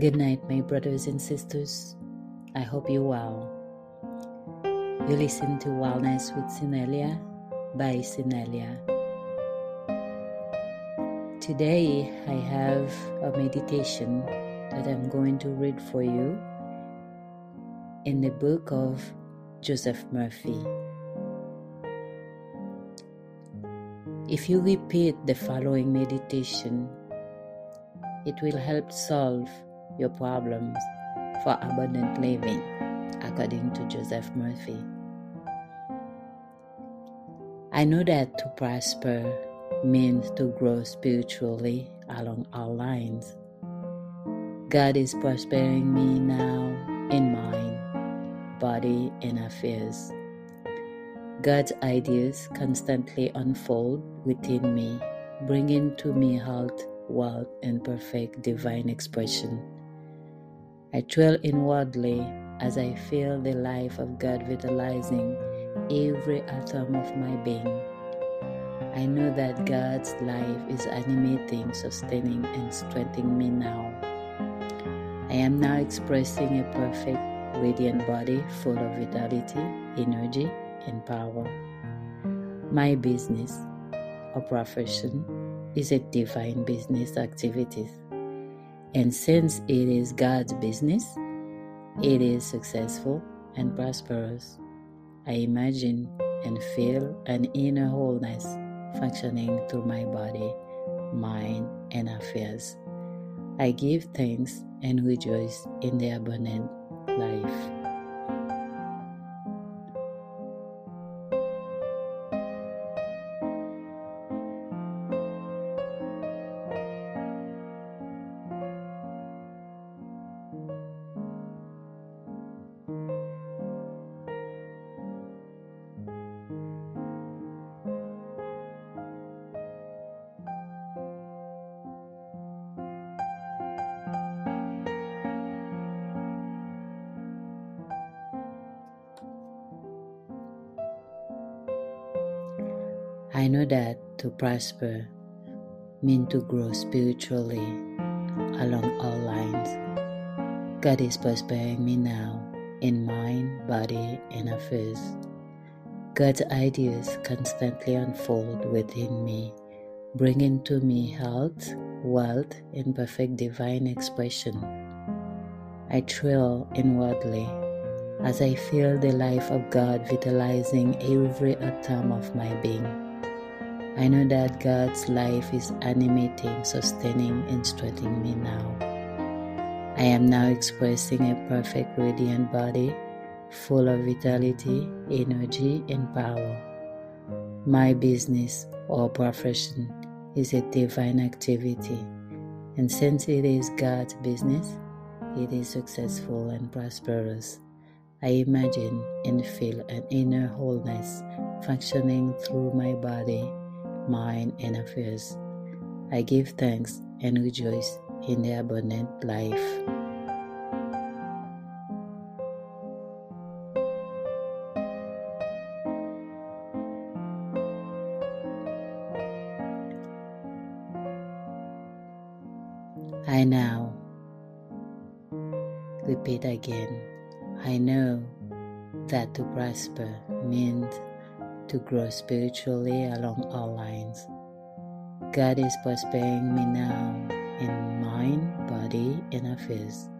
Good night, my brothers and sisters. I hope you're well. You listen to Wellness with Sinelia by Sinelia. Today, I have a meditation that I'm going to read for you in the book of Joseph Murphy. If you repeat the following meditation, it will help solve your problems for abundant living, according to Joseph Murphy. I know that to prosper means to grow spiritually along all lines. God is prospering me now in mind, body, and affairs. God's ideas constantly unfold within me, bringing to me health, wealth, and perfect divine expression. I thrill inwardly as I feel the life of God vitalizing every atom of my being. I know that God's life is animating, sustaining, and strengthening me now. I am now expressing a perfect, radiant body full of vitality, energy, and power. My business or profession is a divine business activity. And since it is God's business, it is successful and prosperous. I imagine and feel an inner wholeness functioning through my body, mind, and affairs. I give thanks and rejoice in the abundant life. I know that to prosper means to grow spiritually along all lines. God is prospering me now in mind, body, and affairs. God's ideas constantly unfold within me, bringing to me health, wealth, and perfect divine expression. I thrill inwardly as I feel the life of God vitalizing every atom of my being. I know that God's life is animating, sustaining, and strengthening me now. I am now expressing a perfect, radiant body full of vitality, energy, and power. My business or profession is a divine activity, and since it is God's business, it is successful and prosperous. I imagine and feel an inner wholeness functioning through my body mind, and affairs. I give thanks and rejoice in the abundant life. I now repeat again. I know that to prosper means to grow spiritually along all lines. God is prospering me now in mind, body, and affairs.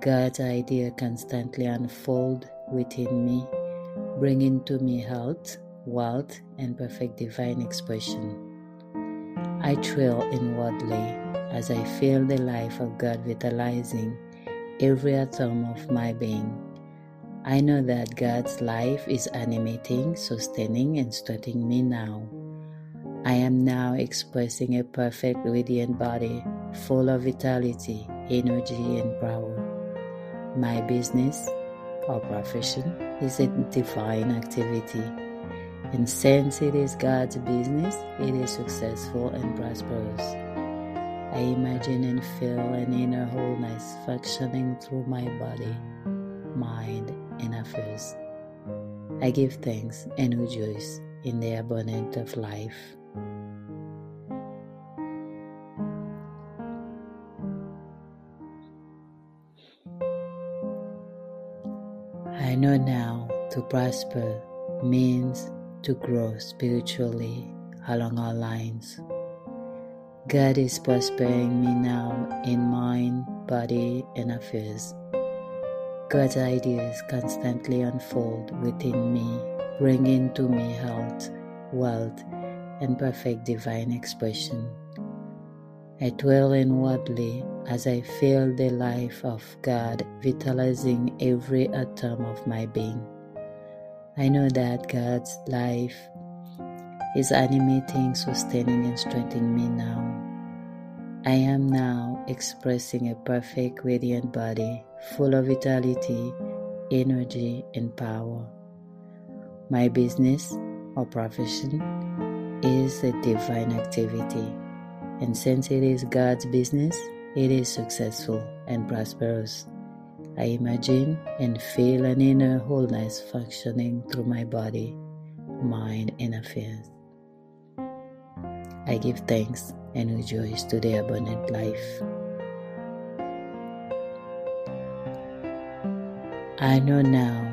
God's idea constantly unfold within me, bringing to me health, wealth, and perfect divine expression. I thrill inwardly as I feel the life of God vitalizing every atom of my being. I know that God's life is animating, sustaining, and strengthening me now. I am now expressing a perfect, radiant body full of vitality, energy, and power. My business or profession is a divine activity, and since it is God's business, it is successful and prosperous. I imagine and feel an inner wholeness functioning through my body, mind, and affairs. I give thanks and rejoice in the abundance of life. I know now to prosper means to grow spiritually along all lines. God is prospering me now in mind, body, and affairs. God's ideas constantly unfold within me, bringing to me health, wealth, and perfect divine expression. I dwell inwardly as I feel the life of God vitalizing every atom of my being. I know that God's life is animating, sustaining, and strengthening me now. I am now expressing a perfect, radiant body full of vitality, energy, and power. My business or profession is a divine activity, and since it is God's business, it is successful and prosperous. I imagine and feel an inner wholeness functioning through my body, mind, and affairs. I give thanks and rejoice to the abundant life. I know now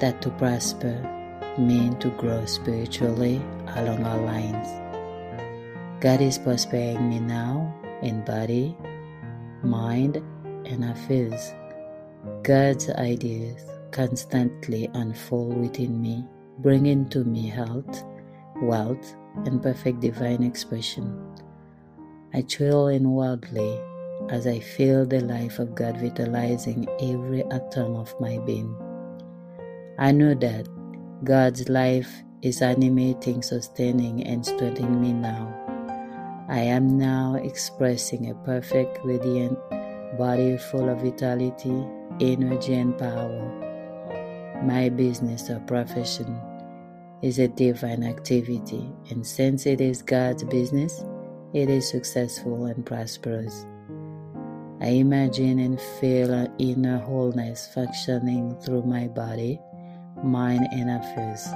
that to prosper means to grow spiritually along all lines. God is prospering me now in body, mind, and affairs. God's ideas constantly unfold within me, bringing to me health, wealth, and perfect divine expression. I thrill inwardly as I feel the life of God vitalizing every atom of my being. I know that God's life is animating, sustaining, and strengthening me now. I am now expressing a perfect, radiant body full of vitality, energy, and power. My business or profession is a divine activity, and since it is God's business, it is successful and prosperous. I imagine and feel an inner wholeness functioning through my body, mind, and affairs.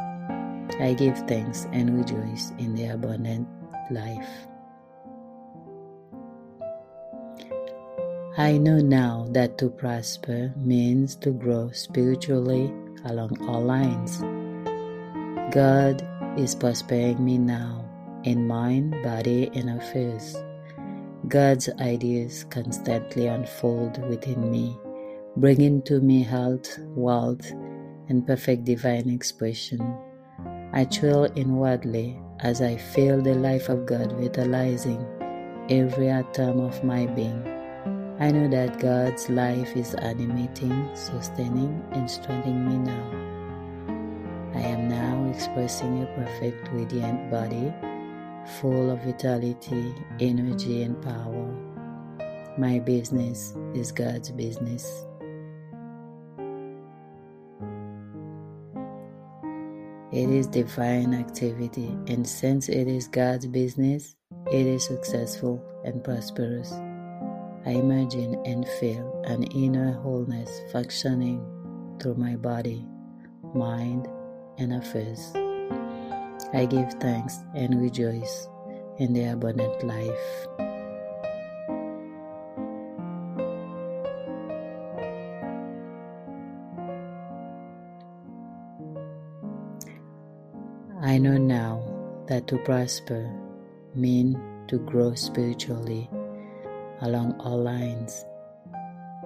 I give thanks and rejoice in the abundant life. I know now that to prosper means to grow spiritually along all lines. God is prospering me now in mind, body, and affairs. God's ideas constantly unfold within me, bringing to me health, wealth, and perfect divine expression. I thrill inwardly as I feel the life of God vitalizing every atom of my being. I know that God's life is animating, sustaining, and strengthening me now. I am now expressing a perfect, radiant body full of vitality, energy, and power. My business is God's business. It is divine activity, and since it is God's business, it is successful and prosperous. I imagine and feel an inner wholeness functioning through my body, mind, and affairs. I give thanks and rejoice in the abundant life. I know now that to prosper means to grow spiritually along all lines.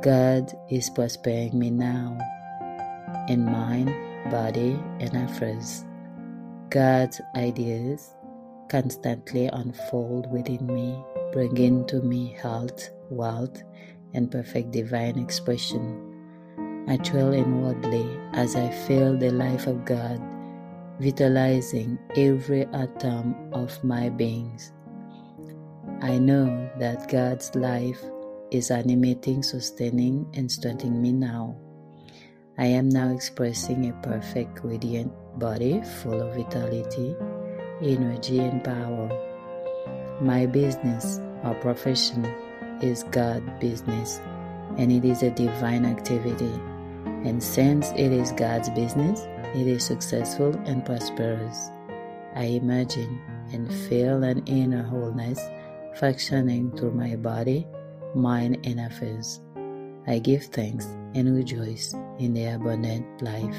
God is prospering me now in mind, body, and affairs. God's ideas constantly unfold within me, bringing to me health, wealth, and perfect divine expression. I thrill inwardly as I feel the life of God vitalizing every atom of my beings. I know that God's life is animating, sustaining, and strengthening me now. I am now expressing a perfect, radiant body full of vitality, energy, and power. My business or profession is God business and it is a divine activity. And since it is God's business, it is successful and prosperous. I imagine and feel an inner wholeness functioning through my body, mind, and affairs. I give thanks and rejoice in the abundant life.